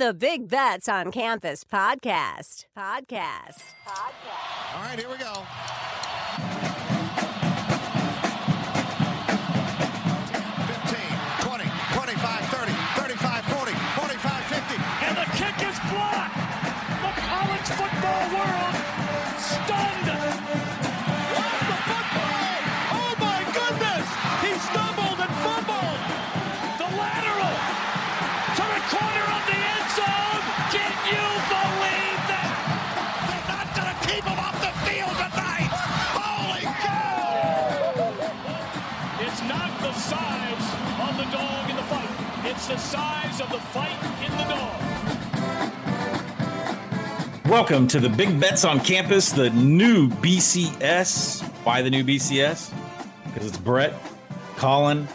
The Big Bets on Campus podcast. Podcast. Podcast. All right, here we go. 15, 20, 25, 30, 35, 40, 45, 50. And the kick is blocked. The college football world It's not the size of the dog in the fight. It's the size of the fight in the dog. Welcome to the Big Bets on Campus, the new BCS. Why the new BCS? Because it's Brett, Colin,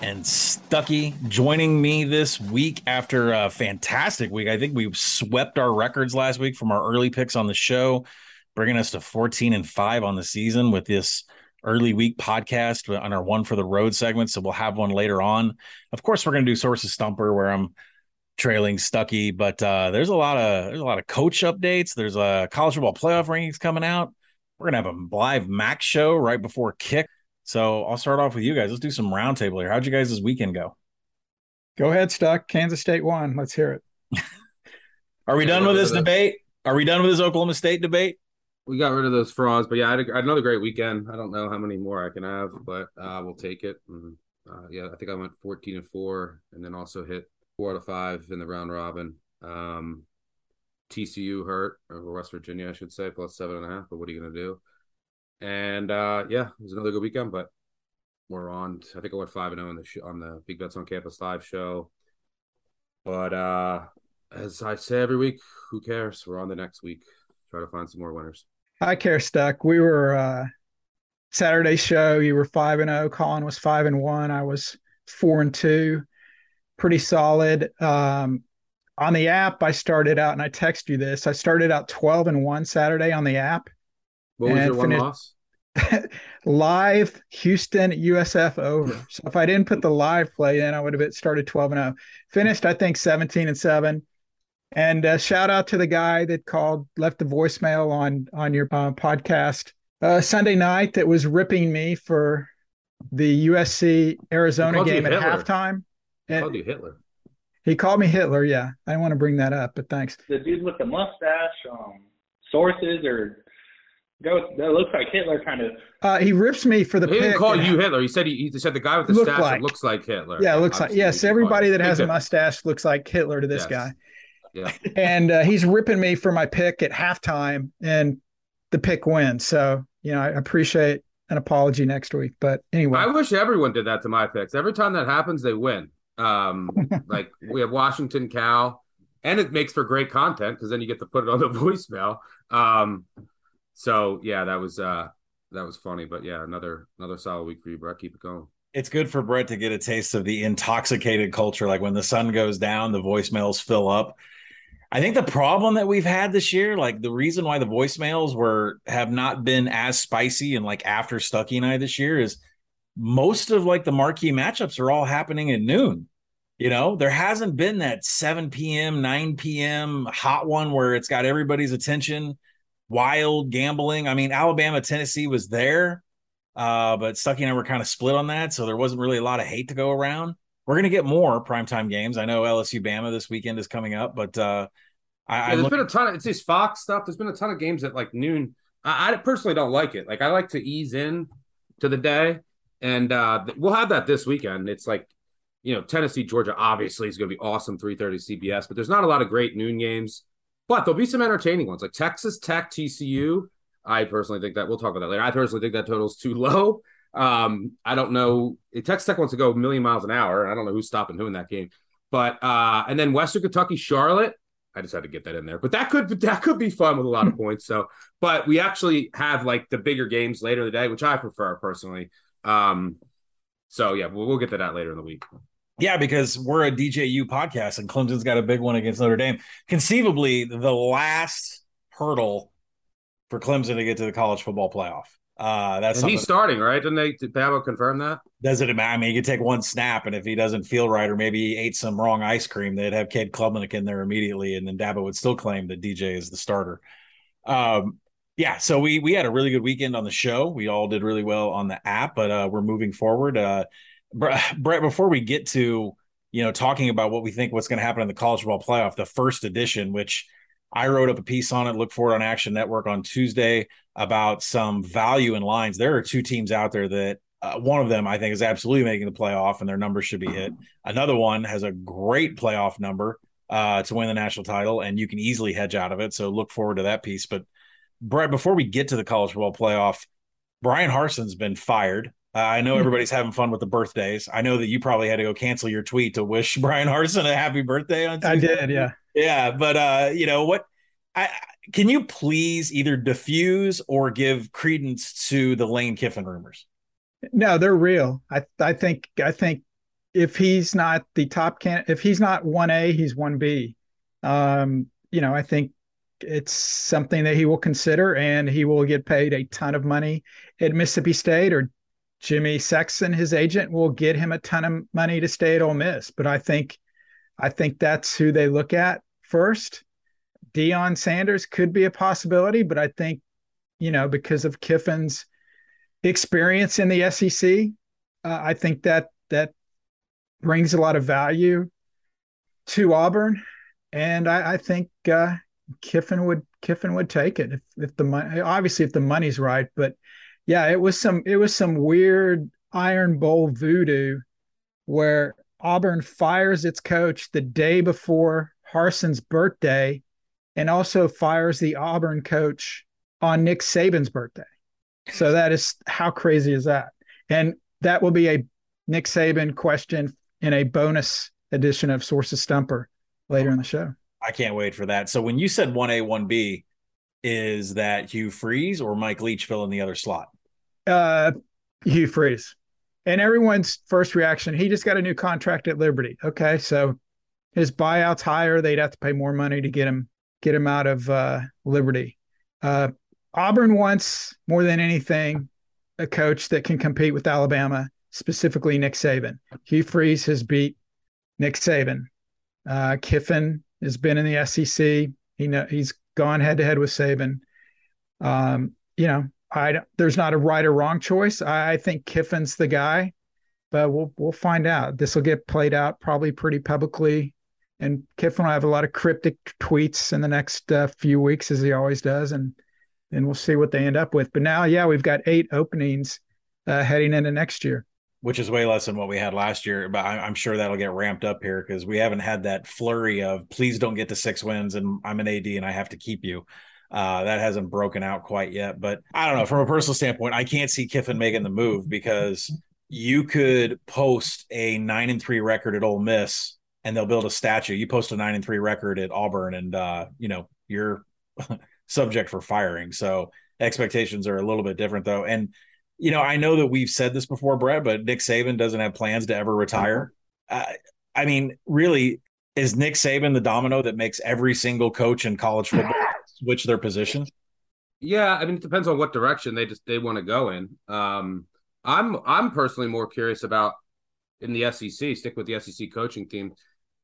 and Stucky joining me this week after a fantastic week. I think we swept our records last week from our early picks on the show, bringing us to 14 and 5 on the season with this early week podcast on our one for the road segment. So we'll have one later on. Of course, we're going to do Sources Stumper where I'm trailing Stucky, but uh, there's a lot of there's a lot of coach updates. There's a college football playoff rankings coming out. We're gonna have a live Max show right before kick. So I'll start off with you guys. Let's do some roundtable here. How'd you guys this weekend go? Go ahead, Stuck. Kansas State won. Let's hear it. Are we done with this debate? Are we done with this Oklahoma State debate? We got rid of those frauds, but yeah, I had, a, I had another great weekend. I don't know how many more I can have, but uh, we'll take it. And, uh, yeah, I think I went 14 and four, and then also hit four out of five in the round robin. Um, TCU hurt, or West Virginia, I should say, plus seven and a half. But what are you gonna do? And uh, yeah, it was another good weekend. But we're on. I think I went five and zero on the sh- on the Big Bets on Campus live show. But uh, as I say every week, who cares? We're on the next week. Try to find some more winners. I care, Stuck. We were uh, Saturday show. You were five and zero. Colin was five and one. I was four and two. Pretty solid. Um, on the app, I started out, and I text you this. I started out twelve and one Saturday on the app. What was your one finished- loss? live Houston USF over. So if I didn't put the live play in, I would have started 12 and 0. Finished, I think, 17 and 7. And uh, shout out to the guy that called, left the voicemail on on your uh, podcast uh, Sunday night that was ripping me for the USC Arizona game at Hitler. halftime. I And called you Hitler. he called me Hitler. Yeah, I didn't want to bring that up, but thanks. the dude with the mustache, um, sources or go that looks like Hitler kind of. Uh, he rips me for the He didn't call you Hitler. He said he, he said the guy with the mustache like. looks like Hitler. Yeah, it looks like yes. Everybody that has a mustache looks like Hitler to this Yes. guy. Yeah. and uh, he's ripping me for my pick at halftime, and the pick wins. So you know, I appreciate an apology next week. But anyway, I wish everyone did that to my picks. Every time that happens, they win. Um, like we have Washington Cal, and it makes for great content because then you get to put it on the voicemail. Um, so yeah, that was uh that was funny. But yeah, another another solid week for you, Brett. Keep it going. It's good for Brett to get a taste of the intoxicated culture. Like when the sun goes down, the voicemails fill up. I think the problem that we've had this year, like the reason why the voicemails were have not been as spicy and like after Stucky and I this year is most of like the marquee matchups are all happening at noon. You know, there hasn't been that 7 p.m., 9 p.m. hot one where it's got everybody's attention, wild gambling. I mean, Alabama, Tennessee was there, uh, but Stucky and I were kind of split on that. So there wasn't really a lot of hate to go around. We're going to get more primetime games. I know LSU Bama this weekend is coming up, but uh, I, Yeah, I there's look, been a ton of it's this Fox stuff. There's been a ton of games at like noon. I, I personally don't like it. Like I like to ease in to the day, and uh we'll have that this weekend. It's like you know Tennessee Georgia obviously is going to be awesome 3:30 CBS, but there's not a lot of great noon games. But there'll be some entertaining ones like Texas Tech TCU. I personally think that we'll talk about that later. I personally think that total's too low. Um, I don't know. Texas Tech wants to go a million miles an hour. I don't know who's stopping who in that game. But uh, and then Western Kentucky, Charlotte. I just had to get that in there. But that could that could be fun with a lot of points. So, but we actually have like the bigger games later in the day, which I prefer personally. Um, so yeah, we'll, we'll get to that later in the week. Yeah, because we're a DJU podcast and Clemson's got a big one against Notre Dame. Conceivably, the last hurdle for Clemson to get to the college football playoff. Uh, that's and he's starting, right? Didn't they? Did Dabo confirm that? Does it matter? I mean, you could take one snap, and if he doesn't feel right, or maybe he ate some wrong ice cream, they'd have Cade Klubnik in there immediately, and then Dabo would still claim that DJ is the starter. Um, yeah, so we we had a really good weekend on the show. We all did really well on the app, but uh, we're moving forward. Uh, Brett, before we get to you know talking about what we think what's going to happen in the college football playoff, the first edition, which I wrote up a piece on it. Look for it on Action Network on Tuesday about some value in lines. There are two teams out there that uh, one of them I think is absolutely making the playoff, and their number should be hit. Another one has a great playoff number uh, to win the national title, and you can easily hedge out of it. So look forward to that piece. But Brett, before we get to the college football playoff, Brian Harsin's been fired. Uh, I know hmm. everybody's having fun with the birthdays. I know that you probably had to go cancel your tweet to wish Brian Harsin a happy birthday on. Tuesday. I did, yeah, yeah. But uh, you know what? I can you please either diffuse or give credence to the Lane Kiffin rumors? No, they're real. I I think I think if he's not the top can if he's not one A, he's one B. Um, you know, I think it's something that he will consider and he will get paid a ton of money at Mississippi State or Jimmy Sexton, his agent, will get him a ton of money to stay at Ole Miss. But I think I think that's who they look at first. Deion Sanders could be a possibility, but I think, you know, because of Kiffin's experience in the SEC, uh, I think that that brings a lot of value to Auburn, and I, I think uh, Kiffin would Kiffin would take it if, if the money obviously if the money's right, but yeah, it was some it was some weird Iron Bowl voodoo where Auburn fires its coach the day before Harsin's birthday and also fires the Auburn coach on Nick Saban's birthday. So that is how crazy is that? And that will be a Nick Saban question in a bonus edition of Sources Stumper later in the show. I can't wait for that. So when you said 1A, 1B, is that Hugh Freeze or Mike Leach fill in the other slot? Uh, Hugh Freeze. And everyone's first reaction, he just got a new contract at Liberty. Okay. So his buyout's higher. They'd have to pay more money to get him get him out of uh, Liberty. Uh, Auburn wants more than anything a coach that can compete with Alabama, specifically Nick Saban. Hugh Freeze has beat Nick Saban. Uh, Kiffin has been in the SEC. He know he's gone head to head with Saban. Um, you know, I don't there's not a right or wrong choice. I, I think Kiffin's the guy, but we'll we'll find out. This will get played out probably pretty publicly and Kiffin will have a lot of cryptic tweets in the next uh, few weeks, as he always does, and and we'll see what they end up with. But now, yeah, we've got eight openings uh, heading into next year, which is way less than what we had last year. But I'm sure that'll get ramped up here because we haven't had that flurry of please don't get to six wins, and I'm an AD and I have to keep you. Uh, that hasn't broken out quite yet, but I don't know. From a personal standpoint, I can't see Kiffin making the move because you could post a nine and three record at Ole Miss and they'll build a statue. You post a nine and three record at Auburn, and uh, you know you're subject for firing. So expectations are a little bit different, though. And you know, I know that we've said this before, Brett, but Nick Saban doesn't have plans to ever retire. Uh, I mean, really, is Nick Saban the domino that makes every single coach in college football switch their position? Yeah, I mean, it depends on what direction they just they want to go in. Um, I'm I'm personally more curious about in the SEC. Stick with the SEC coaching team.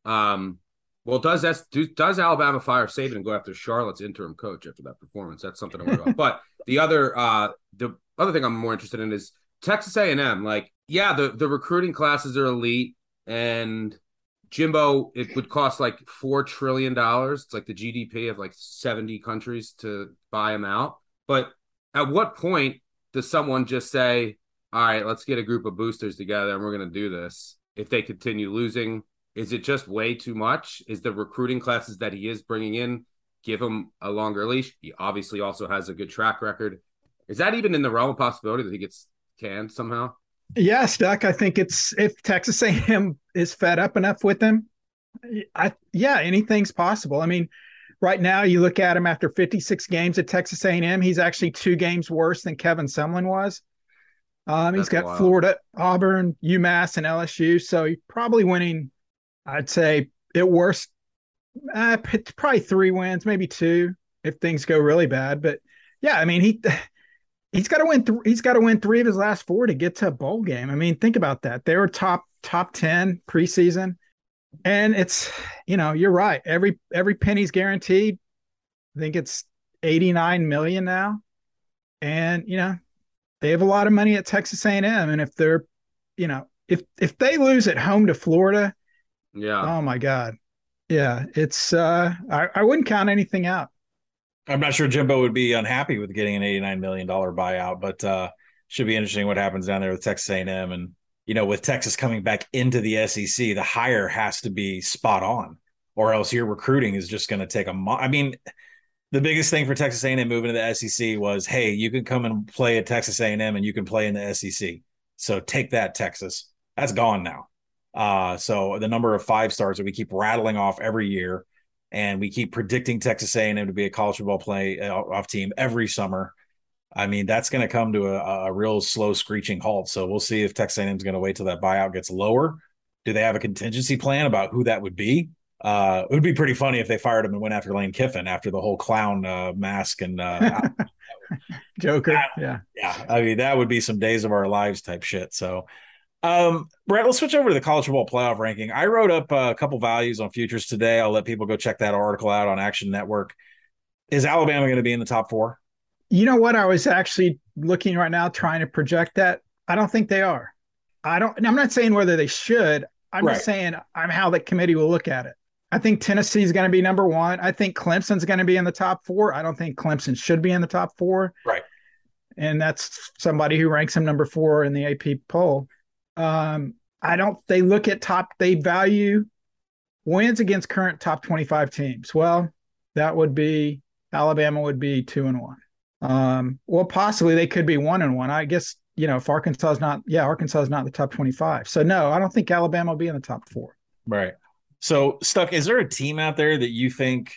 Um, well, does that does Alabama fire Saban and go after Charlotte's interim coach after that performance? That's something to worry about. But the other uh, the other thing I'm more interested in is Texas A&M. Like, yeah, the the recruiting classes are elite, and Jimbo it would cost like four trillion dollars. It's like the GDP of like 70 countries to buy them out. But at what point does someone just say, "All right, let's get a group of boosters together and we're going to do this"? If they continue losing is it just way too much? Is the recruiting classes that he is bringing in give him a longer leash? He obviously also has a good track record. Is that even in the realm of possibility that he gets canned somehow? Yeah, Stuck. I think it's if Texas A&M is fed up enough with him, I yeah, anything's possible. I mean, right now you look at him after 56 games at Texas A&M, he's actually two games worse than Kevin Sumlin was. Um, he's got wild. Florida, Auburn, UMass, and LSU, so he's probably winning. I'd say at worst, uh, probably three wins, maybe two if things go really bad. But yeah, I mean he he's got to win. Th- he's got to win three of his last four to get to a bowl game. I mean, think about that. They were top top ten preseason. And it's you know you're right. Every every penny's guaranteed. I think it's 89 million now. And you know they have a lot of money at texas a&m and if they're you know if if they lose at home to florida yeah. oh my god. Yeah it's uh i, I wouldn't count anything out i'm not sure jimbo would be unhappy with getting an 89 million dollar buyout but uh should be interesting what happens down there with texas a&m and you know, with Texas coming back into the SEC, the hire has to be spot on, or else your recruiting is just going to take a. Mo- I mean, the biggest thing for Texas A&M moving to the SEC was, hey, you can come and play at Texas A&M and you can play in the SEC. So take that, Texas. That's gone now. Uh, so the number of five stars that we keep rattling off every year, and we keep predicting Texas A&M to be a college football play uh, off team every summer I mean, that's going to come to a, a, real slow screeching halt. So we'll see if Texas A&M is going to wait till that buyout gets lower. Do they have a contingency plan about who that would be? Uh, it would be pretty funny if they fired him and went after Lane Kiffin after the whole clown uh, mask and uh, Joker. yeah, yeah. I mean, that would be some days of our lives type shit. So, um, Brett, let's switch over to the college football playoff ranking. I wrote up a couple values on futures today. I'll let people go check that article out on Action Network. Is Alabama going to be in the top four? You know what? I was actually looking right now trying to project that. I don't think they are. I don't, I'm not saying whether they should. I'm right. just saying I'm how the committee will look at it. I think Tennessee is going to be number one. I think Clemson's going to be in the top four. I don't think Clemson should be in the top four. Right. And that's somebody who ranks him number four in the AP poll. Um, I don't, they look at top, they value wins against current top 25 teams. Well, that would be Alabama would be two and one. Um, well, possibly they could be one and one. I guess you know if Arkansas is not, yeah, Arkansas is not the top twenty-five. So no, I don't think Alabama will be in the top four. Right. So stuck. Is there a team out there that you think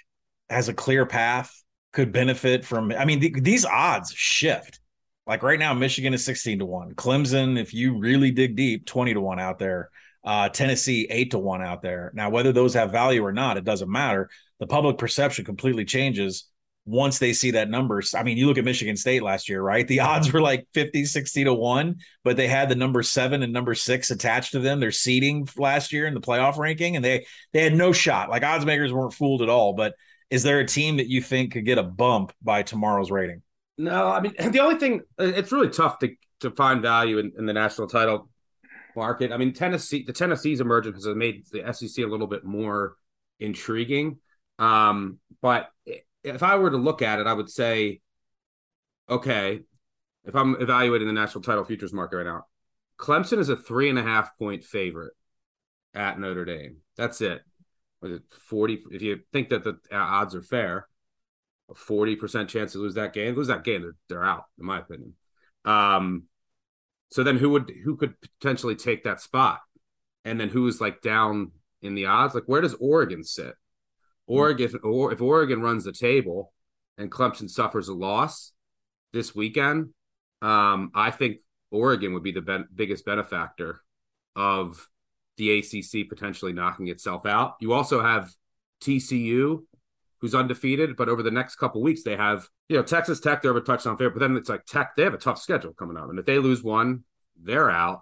has a clear path, could benefit from? I mean, th- these odds shift. Like right now, Michigan is sixteen to one. Clemson, if you really dig deep, twenty to one out there. Uh, Tennessee eight to one out there. Now, whether those have value or not, it doesn't matter. The public perception completely changes once they see that numbers. I mean, you look at Michigan State last year, right? The odds were like 50, 60 to 1, but they had the number 7 and number 6 attached to them. Their seeding last year in the playoff ranking and they they had no shot. Like odds makers weren't fooled at all, but is there a team that you think could get a bump by tomorrow's rating? No, I mean, the only thing it's really tough to to find value in, in the national title market. I mean, Tennessee, the Tennessee's emergence has made the SEC a little bit more intriguing. Um, but if I were to look at it, I would say, okay, if I'm evaluating the national title futures market right now, Clemson is a three and a half point favorite at Notre Dame. That's it. Was it 40? If you think that the odds are fair, a 40% chance to lose that game, lose that game, they're, they're out, in my opinion. Um, so then who would, who could potentially take that spot? And then who's like down in the odds? Like, where does Oregon sit? Oregon, or if Oregon runs the table and Clemson suffers a loss this weekend, um, I think Oregon would be the ben- biggest benefactor of the ACC potentially knocking itself out. You also have TCU, who's undefeated, but over the next couple weeks they have you know Texas Tech. They're a touchdown favorite, but then it's like Tech. They have a tough schedule coming up, and if they lose one, they're out.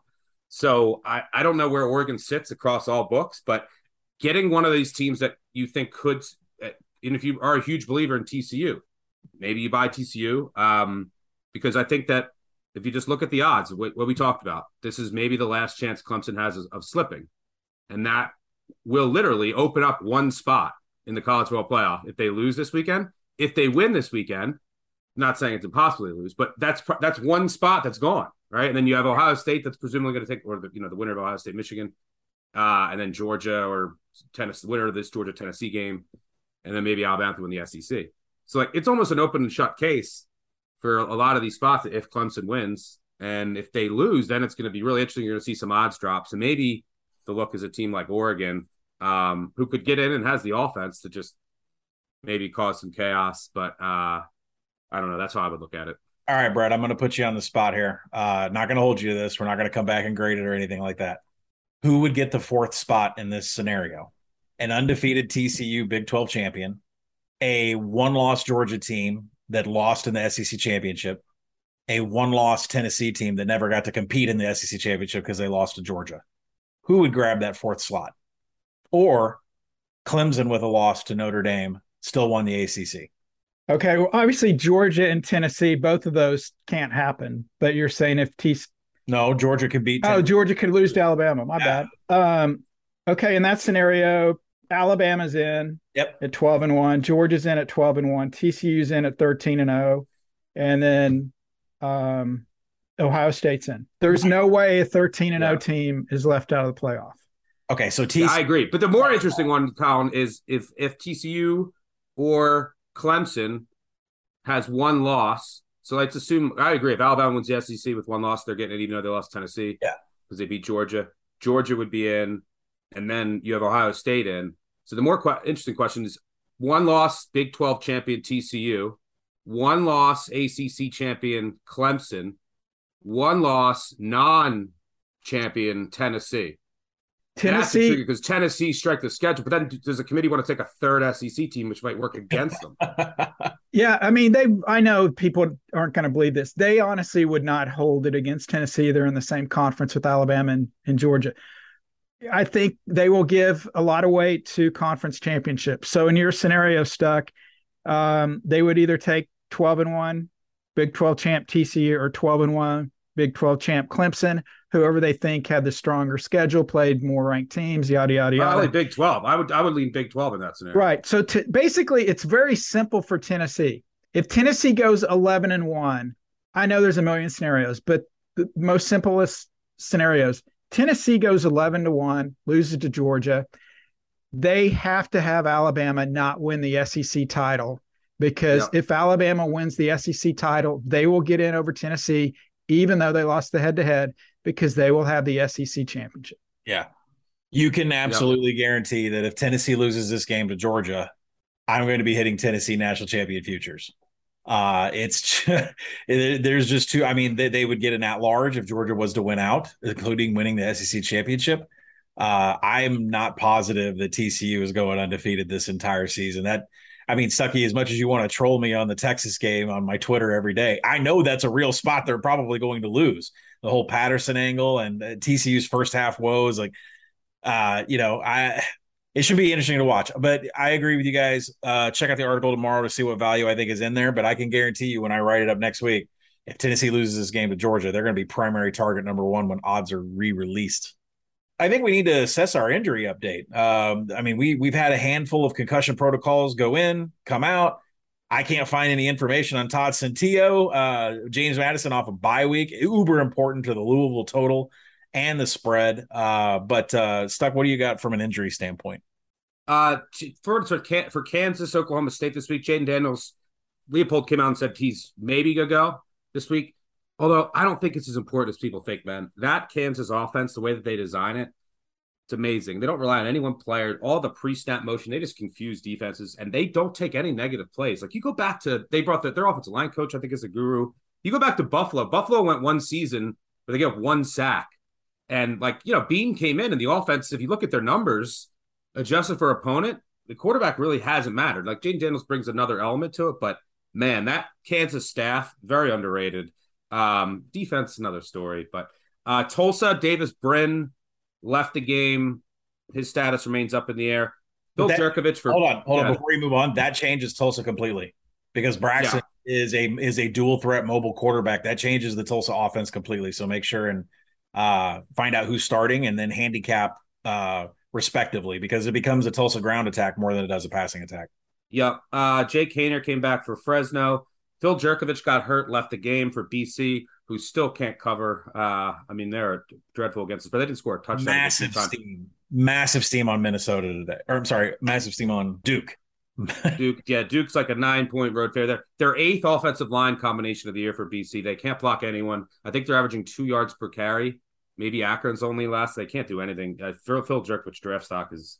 So I, I don't know where Oregon sits across all books, but getting one of these teams that you think could, and if you are a huge believer in TCU, maybe you buy TCU um, because I think that if you just look at the odds, what, what we talked about, this is maybe the last chance Clemson has of, of slipping, and that will literally open up one spot in the college football playoff if they lose this weekend. If they win this weekend, not saying it's impossible to lose, but that's that's one spot that's gone, right? And then you have Ohio State that's presumably going to take, or the you know the winner of Ohio State, Michigan, uh, and then Georgia or Tennessee, winner of this Georgia Tennessee game, and then maybe Alabama win the SEC. So like it's almost an open and shut case for a lot of these spots if Clemson wins. And if they lose, then it's going to be really interesting. You're going to see some odds drops, and maybe the look is a team like Oregon, um, who could get in and has the offense to just maybe cause some chaos. But uh, I don't know. That's how I would look at it. All right, Brett, I'm going to put you on the spot here. Uh, not going to hold you to this. We're not going to come back and grade it or anything like that. Who would get the fourth spot in this scenario? An undefeated TCU Big 12 champion, a one loss Georgia team that lost in the SEC championship, a one loss Tennessee team that never got to compete in the SEC championship because they lost to Georgia. Who would grab that fourth slot? Or Clemson with a loss to Notre Dame still won the ACC. Okay, well, obviously Georgia and Tennessee, both of those can't happen. But you're saying if T, no, Georgia could beat. Oh, Georgia could lose to Alabama. My yeah. bad. Um, okay, in that scenario, Alabama's in. Yep. At twelve and one, Georgia's in at twelve and one, TCU's in at thirteen and zero, and then um, Ohio State's in. There's no way a thirteen and zero team is left out of the playoff. Okay, so TCU. Yeah, I agree, but the more interesting one, Colin, is if if TCU or Clemson has one loss. So let's assume I agree. If Alabama wins the SEC with one loss, they're getting it, even though they lost Tennessee. Yeah, because they beat Georgia. Georgia would be in, and then you have Ohio State in. So the more qu- interesting question is: one loss, Big Twelve champion TCU, one loss, ACC champion Clemson, one loss, non-champion Tennessee. Tennessee because Tennessee strike the schedule, but then does the committee want to take a third SEC team, which might work against them? yeah, I mean, they. I know people aren't going to believe this. They honestly would not hold it against Tennessee. They're in the same conference with Alabama and, and Georgia. I think they will give a lot of weight to conference championships. So in your scenario, stuck, um, they would either take twelve and one, Big Twelve champ TCU, or twelve and one, Big Twelve champ Clemson whoever they think had the stronger schedule, played more ranked teams, yada yada yada. Probably Big Twelve. I would I would lean Big Twelve in that scenario. Right. So t- basically, it's very simple for Tennessee. If Tennessee goes eleven and one, I know there's a million scenarios, but the most simplest scenarios, Tennessee goes eleven to one, loses to Georgia. They have to have Alabama not win the SEC title because if Alabama wins the SEC title, they will get in over Tennessee, even though they lost the head to head because they will have the SEC championship. Yeah. You can absolutely yep. guarantee that if Tennessee loses this game to Georgia, I'm going to be hitting Tennessee national champion futures. Uh, it's there's just two. I mean, they, they would get an at large if Georgia was to win out, including winning the SEC championship. Uh, I'm not positive that TCU is going undefeated this entire season. That I mean, Stuckey, as much as you want to troll me on the Texas game on my Twitter every day, I know that's a real spot they're probably going to lose. The whole Patterson angle and TCU's first half woes, like, uh, you know, I it should be interesting to watch. But I agree with you guys. Uh, check out the article tomorrow to see what value I think is in there. But I can guarantee you when I write it up next week, if Tennessee loses this game to Georgia, they're going to be primary target number one when odds are re-released. I think we need to assess our injury update. Um, I mean, we we've had a handful of concussion protocols go in, come out. I can't find any information on Todd Centeio, uh, James Madison off a of bye week. Uber important to the Louisville total and the spread. Uh, but uh, Stuck, what do you got from an injury standpoint? Uh, for for Kansas, Oklahoma State this week, Jalon Daniels, Leipold came out and said he's maybe gonna go this week. Although I don't think it's as important as people think, man. That Kansas offense, the way that they design it, it's amazing. They don't rely on any one player. All the pre-snap motion, they just confuse defenses, and they don't take any negative plays. Like you go back to they brought the, their offensive line coach, I think, is a guru. You go back to Buffalo. Buffalo went one season where they get one sack, and like you know, Bean came in, and the offense. If you look at their numbers, adjusted for opponent, the quarterback really hasn't mattered. Like Jalon Daniels brings another element to it, but man, that Kansas staff very underrated. Um, defense, another story. But uh, Tulsa, Davis Brin left the game. His status remains up in the air. Bill that, Jurkovec for hold on, hold yeah. on. Before we move on, that changes Tulsa completely because Braxton yeah. is a is a dual threat mobile quarterback. That changes the Tulsa offense completely. So make sure and uh, find out who's starting and then handicap uh, respectively because it becomes a Tulsa ground attack more than it does a passing attack. Yep. Uh, Jake Haener came back for Fresno. Phil Jurkovec got hurt, left the game for BC, who still can't cover. Uh, I mean, they're dreadful against us, but they didn't score a touchdown. Massive steam, massive steam on Minnesota today. Or I'm sorry, massive steam on Duke. Duke, yeah, Duke's like a nine point road fair. They're their eighth offensive line combination of the year for BC. They can't block anyone. I think they're averaging two yards per carry. Maybe Akron's only last. They can't do anything. Uh, Phil, Phil Jurkovec draft stock is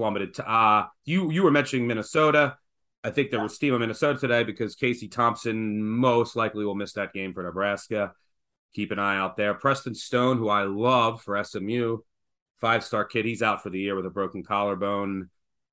Plummeted to uh you you were mentioning Minnesota. I think there was steam in Minnesota today because Casey Thompson most likely will miss that game for Nebraska. Keep an eye out there. Preston Stone, who I love for SMU, five star kid, he's out for the year with a broken collarbone.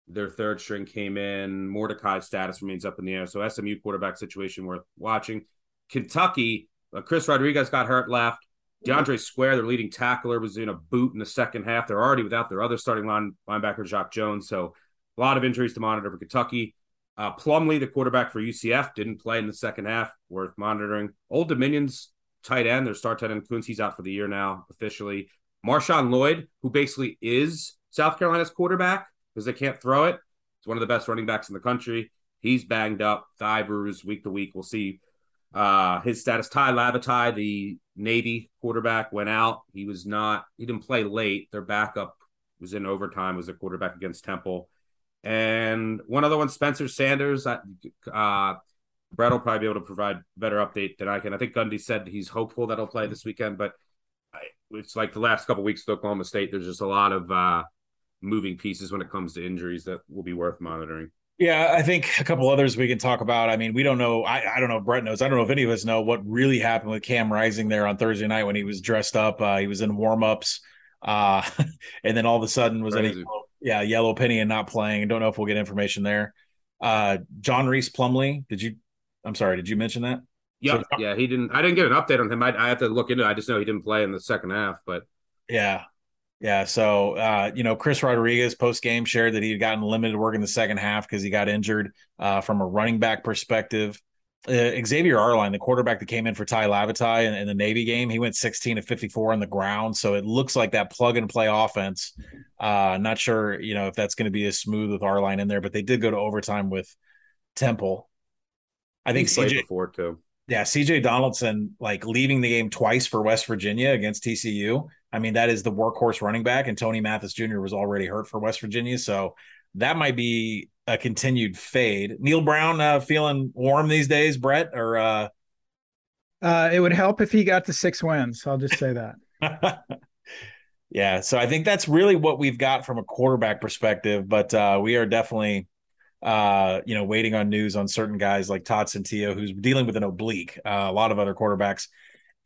Their third string came in. Mordecai's status remains up in the air. So SMU quarterback situation worth watching. Kentucky, uh, Chris Rodriguez got hurt left. DeAndre Square, their leading tackler, was in a boot in the second half. They're already without their other starting line linebacker, Jacquez Jones. So a lot of injuries to monitor for Kentucky. Uh, Plumlee, the quarterback for UCF, didn't play in the second half. Worth monitoring. Old Dominion's tight end, their star tight end, Kuntz, he's out for the year now officially. Marshawn Lloyd, who basically is South Carolina's quarterback because they can't throw it. He's one of the best running backs in the country. He's banged up, thigh bruise week to week. We'll see uh, his status. Tai Lavatai, the Navy quarterback, went out. He was not. He didn't play late. Their backup was in overtime. Was a quarterback against Temple, and one other one, Spencer Sanders. Uh, Brett will probably be able to provide better update than I can. I think Gundy said he's hopeful that he'll play this weekend, but I, it's like the last couple weeks at Oklahoma State. There's just a lot of uh, moving pieces when it comes to injuries that will be worth monitoring. Yeah, I think a couple others we can talk about. I mean, we don't know. I, I don't know. if Brett knows. I don't know if any of us know what really happened with Cam Rising there on Thursday night when he was dressed up. Uh, he was in warm ups, uh, and then all of a sudden was any yeah yellow penny and not playing. Don't know if we'll get information there. Uh, John Rhys Plumlee, did you? I'm sorry, did you mention that? Yeah, So- yeah, he didn't. I didn't get an update on him. I, I have to look into. it. I just know he didn't play in the second half, but Yeah. Yeah. So, uh, you know, Chris Rodriguez post game shared that he had gotten limited work in the second half because he got injured uh, from a running back perspective. Uh, Xavier Arline, the quarterback that came in for Tai Lavatai in, in the Navy game, he went 16 to 54 on the ground. So it looks like that plug and play offense. Uh, not sure, you know, if that's going to be as smooth with Arline in there, but they did go to overtime with Temple. I think he CJ, before too. yeah, CJ Donaldson like leaving the game twice for West Virginia against TCU. I mean, that is the workhorse running back, and Tony Mathis Jr. was already hurt for West Virginia, so that might be a continued fade. Neal Brown uh, feeling warm these days, Brett, or uh, Uh, it would help if he got to six wins. I'll just say that. yeah. So I think that's really what we've got from a quarterback perspective, but uh, we are definitely. Uh, you know, waiting on news on certain guys like Todd Centeio, who's dealing with an oblique. Uh, a lot of other quarterbacks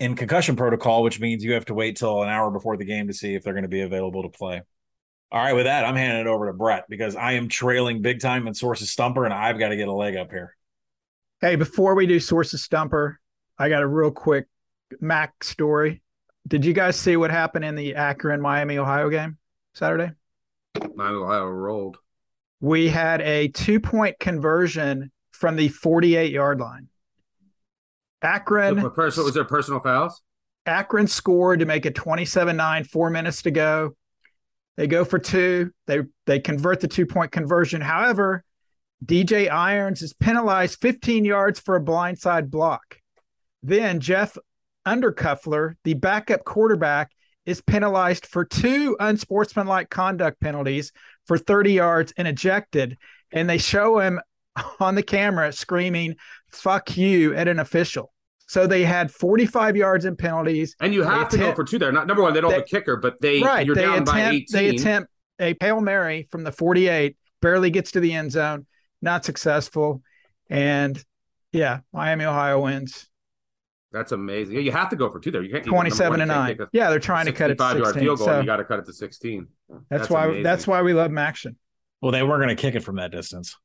in concussion protocol, which means you have to wait till an hour before the game to see if they're going to be available to play. All right, with that, I'm handing it over to Brett because I am trailing big time in sources stumper, and I've got to get a leg up here. Hey, before we do sources stumper, I got a real quick Mac story. Did you guys see what happened in the Akron Miami Ohio game Saturday? Miami Ohio rolled. We had a two point conversion from the 48 yard line. Akron So, personal, was there personal fouls? Akron scored to make it 27-9, four minutes to go. They go for two. They they convert the two-point conversion. However, DJ Irons is penalized 15 yards for a blindside block. Then Jeff Undercuffler, the backup quarterback, is penalized for two unsportsmanlike conduct penalties for 30 yards and ejected. And they show him on the camera screaming, fuck you at an official. So they had 45 yards in penalties. And you They have to go for two there. Not number one, they don't have a kicker, but they right. you're they down attempt, by 18. They attempt a Hail Mary from the 48, barely gets to the end zone, not successful. And yeah, Miami, Ohio wins That's amazing. Yeah, you have to go for two there. You can't 27 one, to can't 9. Yeah, they're trying to cut it to 65 yard 16. field goal. So and you got to cut it to 16. that's, why amazing. that's why we love action. Well, they weren't going to kick it from that distance.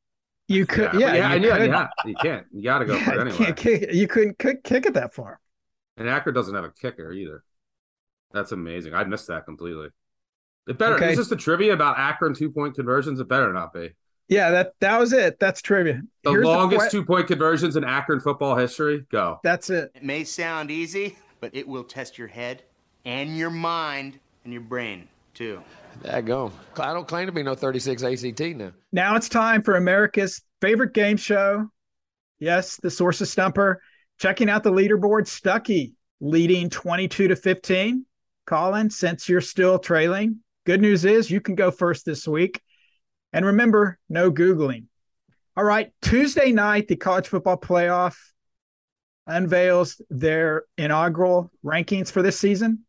You could, Yeah, yeah, yeah, I you knew could. Yeah, you can't. You got to go yeah, for it you anyway. can't kick, you couldn't kick, kick it that far. And Akron doesn't have a kicker either. That's amazing. I missed that completely. It better. Okay. Is this the trivia about Akron two point conversions? It better not be. Yeah, that that was it. That's trivia. The Here's longest que- two point conversions in Akron football history. Go. That's it. It may sound easy, but it will test your head and your mind and your brain. Two. That go. I don't claim to be no 36 ACT now. Now it's time for America's favorite game show. Yes, the source of Stumper. Checking out the leaderboard, Stucky leading 22 to 15. Colin, since you're still trailing, good news is you can go first this week. And remember, no Googling. All right, Tuesday night, the college football playoff unveils their inaugural rankings for this season.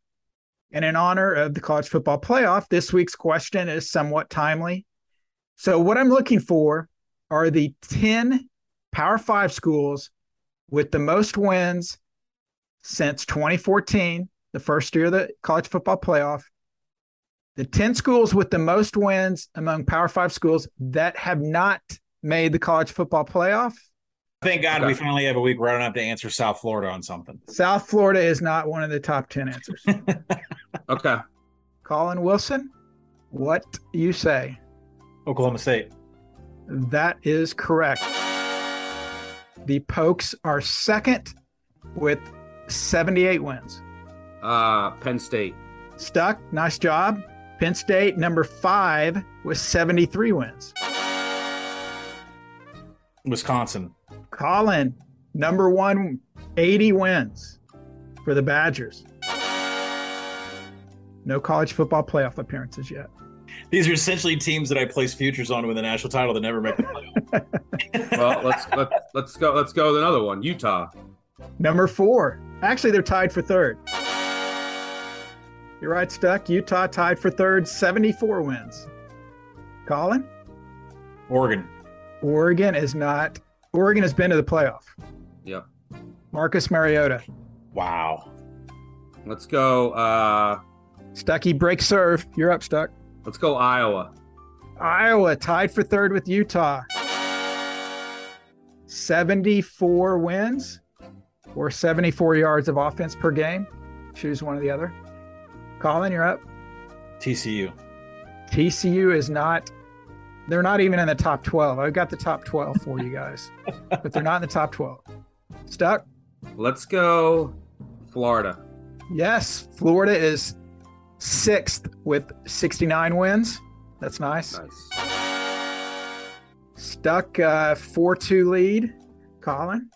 And in honor of the college football playoff, this week's question is somewhat timely. So, what I'm looking for are the 10 Power Five schools with the most wins since 2014, the first year of the college football playoff. The 10 schools with the most wins among Power Five schools that have not made the college football playoff. Thank God Okay. we finally have a week where I don't have to answer South Florida on something. South Florida is not one of the top 10 answers. Okay. Colin Wilson, what you say? Oklahoma State. That is correct. The Pokes are second with 78 wins. Uh, Penn State. Stuck, nice job. Penn State, number five, with 73 wins. Wisconsin. Colin, number one, 80 wins for the Badgers. No college football playoff appearances yet. These are essentially teams that I place futures on to win the national title that never make the playoff. Well, let's let's let's go. Let's go with another one. Utah. Number four. Actually, they're tied for third. You're right, Stuck. Utah tied for third, 74 wins. Colin? Oregon. Oregon is not. Oregon has been to the playoff. Yep. Marcus Mariota. Wow. Let's go. Uh, Stucky break serve. You're up, Stuck. let's go Iowa. Iowa tied for third with Utah. 74 wins or 74 yards of offense per game. Choose one or the other. Colin, you're up. TCU. TCU is not, they're not even in the top 12. I've got the top 12 for you guys, but they're not in the top 12. Stuck? Let's go Florida. Yes. Florida is sixth with 69 wins. That's nice. Nice. Stuck uh, 4 2 lead. Colin?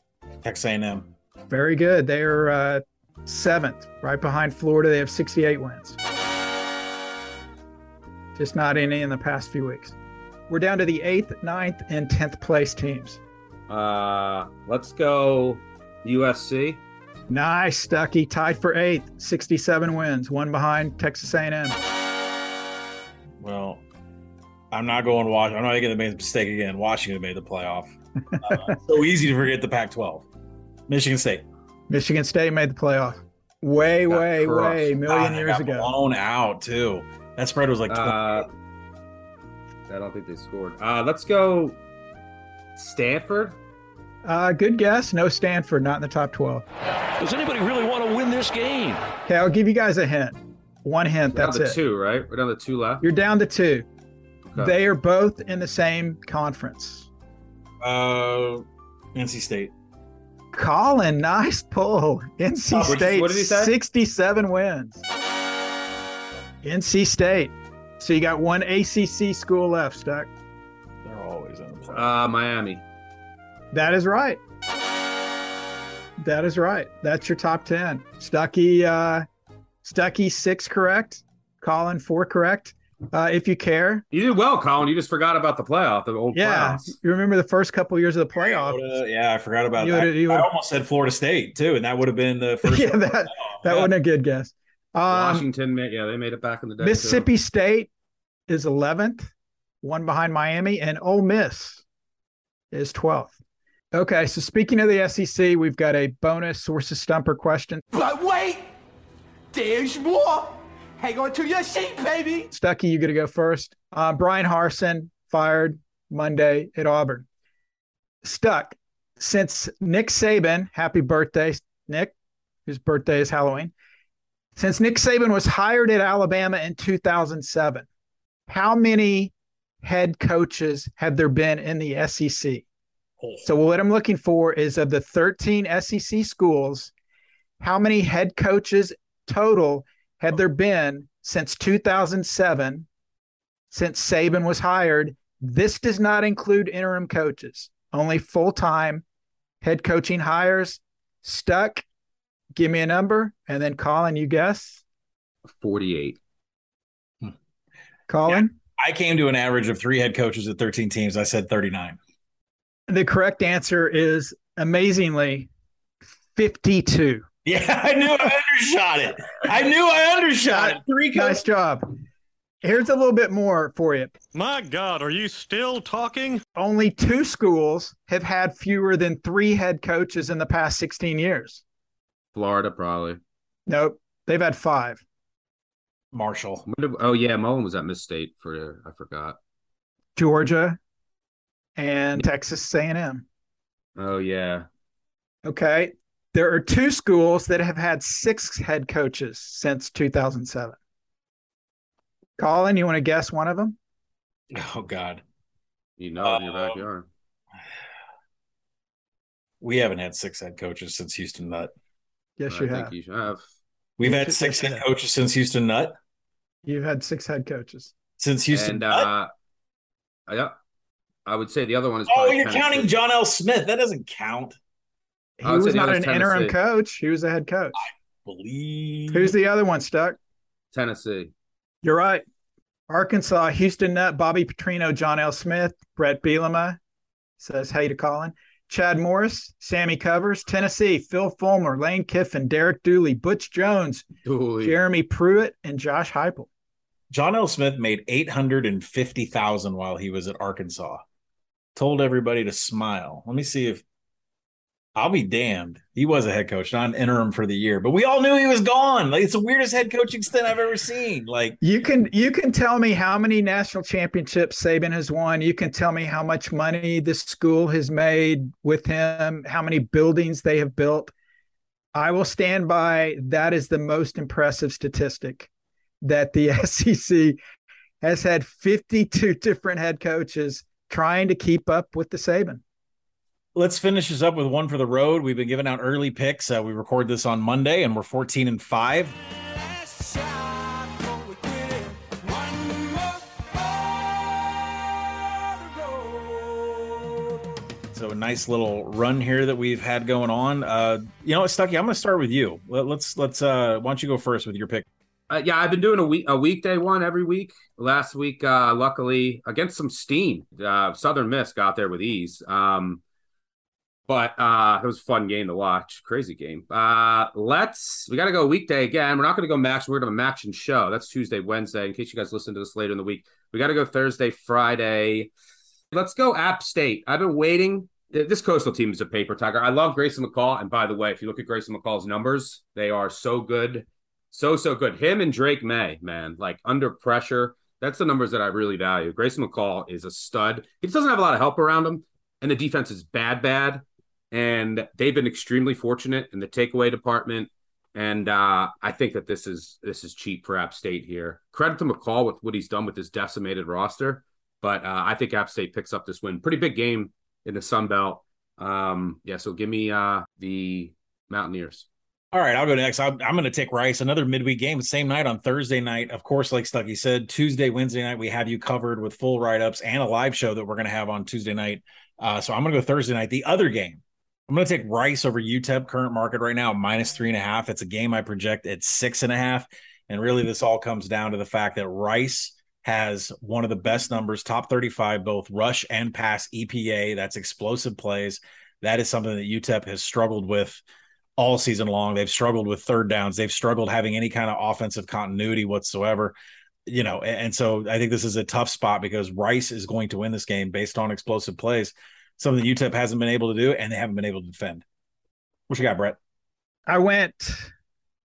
Texas A&M. Very good. They're uh, seventh, right behind Florida. They have 68 wins. Just not any in the past few weeks. We're down to the eighth, ninth, and tenth place teams. Uh, let's go USC. Nice, Stucky. Tied for eighth, 67 wins, one behind Texas A&M. Well, I'm not going Washington. I'm not going to make the mistake again. Washington made the playoff. Uh, so easy to forget the Pac-12. Michigan State. Michigan State made the playoff. Way, Got way, crushed. way, million God, years got ago. Blown out too. That spread was like 20. Uh, I don't think they scored. Uh, let's go Stanford. Uh, good guess. No Stanford, not in the top 12. Does anybody really want to win this game? Okay, I'll give you guys a hint. One hint. We're That's down to it. two, right? We're down to two left. You're down to two. Okay. They are both in the same conference. Uh, NC State. Colin, nice pull. NC Oh, State, what did he say? 67 wins. NC State. So you got one ACC school left, Stuck. They're always in the playoff. Uh, Miami. That is right. That is right. That's your top 10. Stucky, uh, Stucky, six correct. Colin, four correct. Uh, if you care. You did well, Colin. You just forgot about the playoff, the old Yeah. playoffs. You remember the first couple years of the playoff. Florida- yeah, I forgot about You that. you I almost said Florida State too, and that would have been the first. yeah, that, that Yeah. wasn't a good guess. Um, Washington, made, yeah, they made it back in the day. too. Mississippi State is 11th, one behind Miami, and Ole Miss is 12th. Okay, so speaking of the SEC, we've got a bonus sources stumper question. But wait, there's more. Hang on to your seat, baby. Stucky, you get to go first. Uh, Brian Harsin fired Monday at Auburn. Stuck since Nick Saban, happy birthday, Nick, whose birthday is Halloween. Since Nick Saban was hired at Alabama in 2007, how many head coaches have there been in the SEC? Oh. So, what I'm looking for is of the 13 SEC schools, how many head coaches total had there been since 2007, since Saban was hired. This does not include interim coaches, only full time head coaching hires. Stuck, give me a number, and then Collin, you guess. 48. Hmm. Collin? I came to an average of three head coaches at 13 teams. I said 39. The correct answer is amazingly 52. Yeah, I knew I undershot it. I knew I undershot it. Three Nice job. Here's a little bit more for you. My God, are you still talking? Only two schools have had fewer than three head coaches in the past 16 years. Florida, probably. Nope. They've had five. Marshall. Did- oh, yeah. Mullen was at Miss State for, I forgot. Georgia and Texas A&M. Oh, yeah. Okay. There are two schools that have had six head coaches since 2007. Collin, you want to guess one of them? Oh God, You know, it in your backyard. Um, we haven't had six head coaches since Houston Nutt. Yes, I you think have. you have. We've You had six head that. coaches since Houston Nutt. You've had six head coaches. Since Houston and Nutt. uh, yeah, I would say the other one is. oh, you're Tennessee. counting John L. Smith. That doesn't count. He I would say was not other's an interim coach. He was a head coach. I believe. Who's the other one, Stuck? Tennessee. You're right. Arkansas, Houston Nutt, Bobby Petrino, John L. Smith, Bret Bielema says hey to Collin. Chad Morris, Sammy Covers, Tennessee, Phil Fulmer, Lane Kiffin, Derek Dooley, Butch Jones, Dooley. Jeremy Pruitt, and Josh Heupel. John L. Smith made eight hundred and fifty thousand while he was at Arkansas. Told everybody to smile. Let me see if I'll be damned. He was a head coach, not an interim for the year, but we all knew he was gone. Like it's the weirdest head coaching stint I've ever seen. Like You can you can tell me how many national championships Saban has won. You can tell me how much money this school has made with him, how many buildings they have built. I will stand by that is the most impressive statistic that the SEC has had 52 different head coaches trying to keep up with the Saban. Let's finish this up with one for the road. We've been giving out early picks. Uh, we record this on Monday, and we're fourteen and five. So a nice little run here that we've had going on. Uh, you know Stuckey? I'm going to start with you. Let, let's let's. Uh, why don't you go first with your pick? Uh, yeah, I've been doing a week a weekday one every week. Last week, uh, luckily against some steam, uh, Southern Miss got there with ease. Um, but uh, it was a fun game to watch. Crazy game. Uh, let's we got to go weekday again. We're not going to go MAC. We're going to have a MACtion show. That's Tuesday, Wednesday. In case you guys listen to this later in the week, we got to go Thursday, Friday. Let's go App State. I've been waiting. This coastal team is a paper tiger. I love Grayson McCall. And by the way, if you look at Grayson McCall's numbers, they are so good. So, so good. Him and Drake Maye, man, like under pressure. That's the numbers that I really value. Grayson McCall is a stud. He doesn't have a lot of help around him. And the defense is bad, bad. And they've been extremely fortunate in the takeaway department. And uh, I think that this is this is cheap for App State here. Credit to McCall with what he's done with his decimated roster. But uh, I think App State picks up this win. Pretty big game in the Sun Belt. Um, yeah, so give me uh, the Mountaineers. All right, I'll go next. I'm, I'm going to take Rice. Another midweek game, same night on Thursday night. Of course, like Stuckey said, Tuesday, Wednesday night, we have you covered with full write ups and a live show that we're going to have on Tuesday night. Uh, so I'm going to go Thursday night. The other game, I'm going to take Rice over UTEP, current market right now, minus three and a half. It's a game I project at six and a half. And really, this all comes down to the fact that Rice has one of the best numbers, top 35, both rush and pass EPA. That's explosive plays. That is something that UTEP has struggled with all season long. They've struggled with third downs. They've struggled having any kind of offensive continuity whatsoever. You know, and, and so I think this is a tough spot because Rice is going to win this game based on explosive plays, something UTEP hasn't been able to do, and they haven't been able to defend. What you got, Brett? I went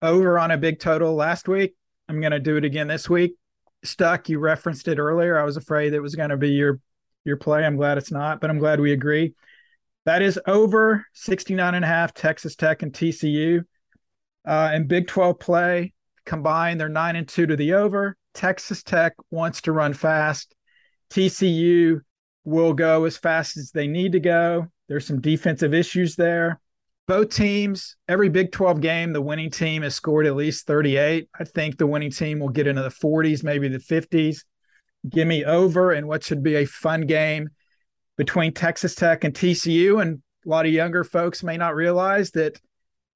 over on a big total last week. I'm going to do it again this week. Stuck, you referenced it earlier. I was afraid it was going to be your your play. I'm glad it's not, but I'm glad we agree. That is over 69 and a half Texas Tech and TCU. Uh, in Big 12 play combined, they're 9 and 2 to the over. Texas Tech wants to run fast. TCU will go as fast as they need to go. There's some defensive issues there. both teams, every Big 12 game, the winning team has scored at least 38. I think the winning team will get into the 40s, maybe the 50s. Give me over in what should be a fun game between Texas Tech and TCU. And a lot of younger folks may not realize that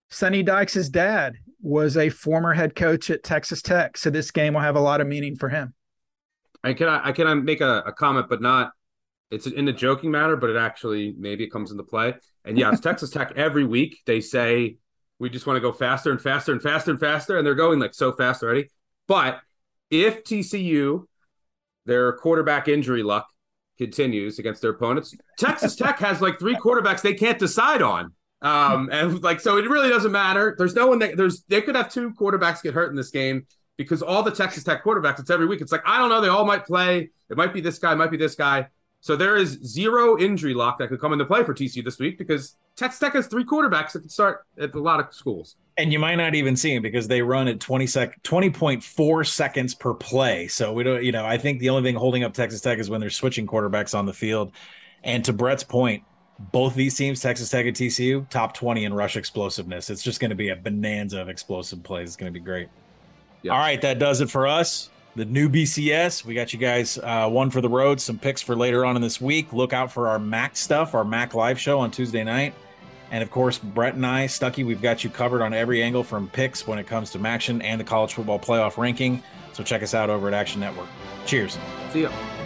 Sonny Dykes' dad was a former head coach at Texas Tech. So this game will have a lot of meaning for him. And can I, I can I make a, a comment, but not it's in a joking matter, but it actually maybe it comes into play. And yes, Texas Tech every week they say we just want to go faster and faster and faster and faster, and they're going like so fast already. But if TCU, their quarterback injury luck continues against their opponents, Texas Tech has like three quarterbacks they can't decide on. Um, and like so it really doesn't matter. There's no one that there's they could have two quarterbacks get hurt in this game because all the Texas Tech quarterbacks, it's every week. It's like, I don't know, they all might play. It might be this guy, it might be this guy. So there is zero injury lock that could come into play for TCU this week because Texas Tech has three quarterbacks that can start at a lot of schools. And you might not even see them because they run at 20 sec 20.4 seconds per play. So we don't, you know, I think the only thing holding up Texas Tech is when they're switching quarterbacks on the field. And to Brett's point, both these teams, Texas Tech and TCU, top 20 in rush explosiveness. It's just going to be a bonanza of explosive plays. It's going to be great. Yep. All right, that does it for us the new BCS. We got you guys uh, one for the road, some picks for later on in this week. Look out for our MAC stuff, our MAC live show on Tuesday night. And of course, Brett and I, Stuckey, we've got you covered on every angle from picks when it comes to MACtion and the college football playoff ranking. So check us out over at Action Network. Cheers. See ya.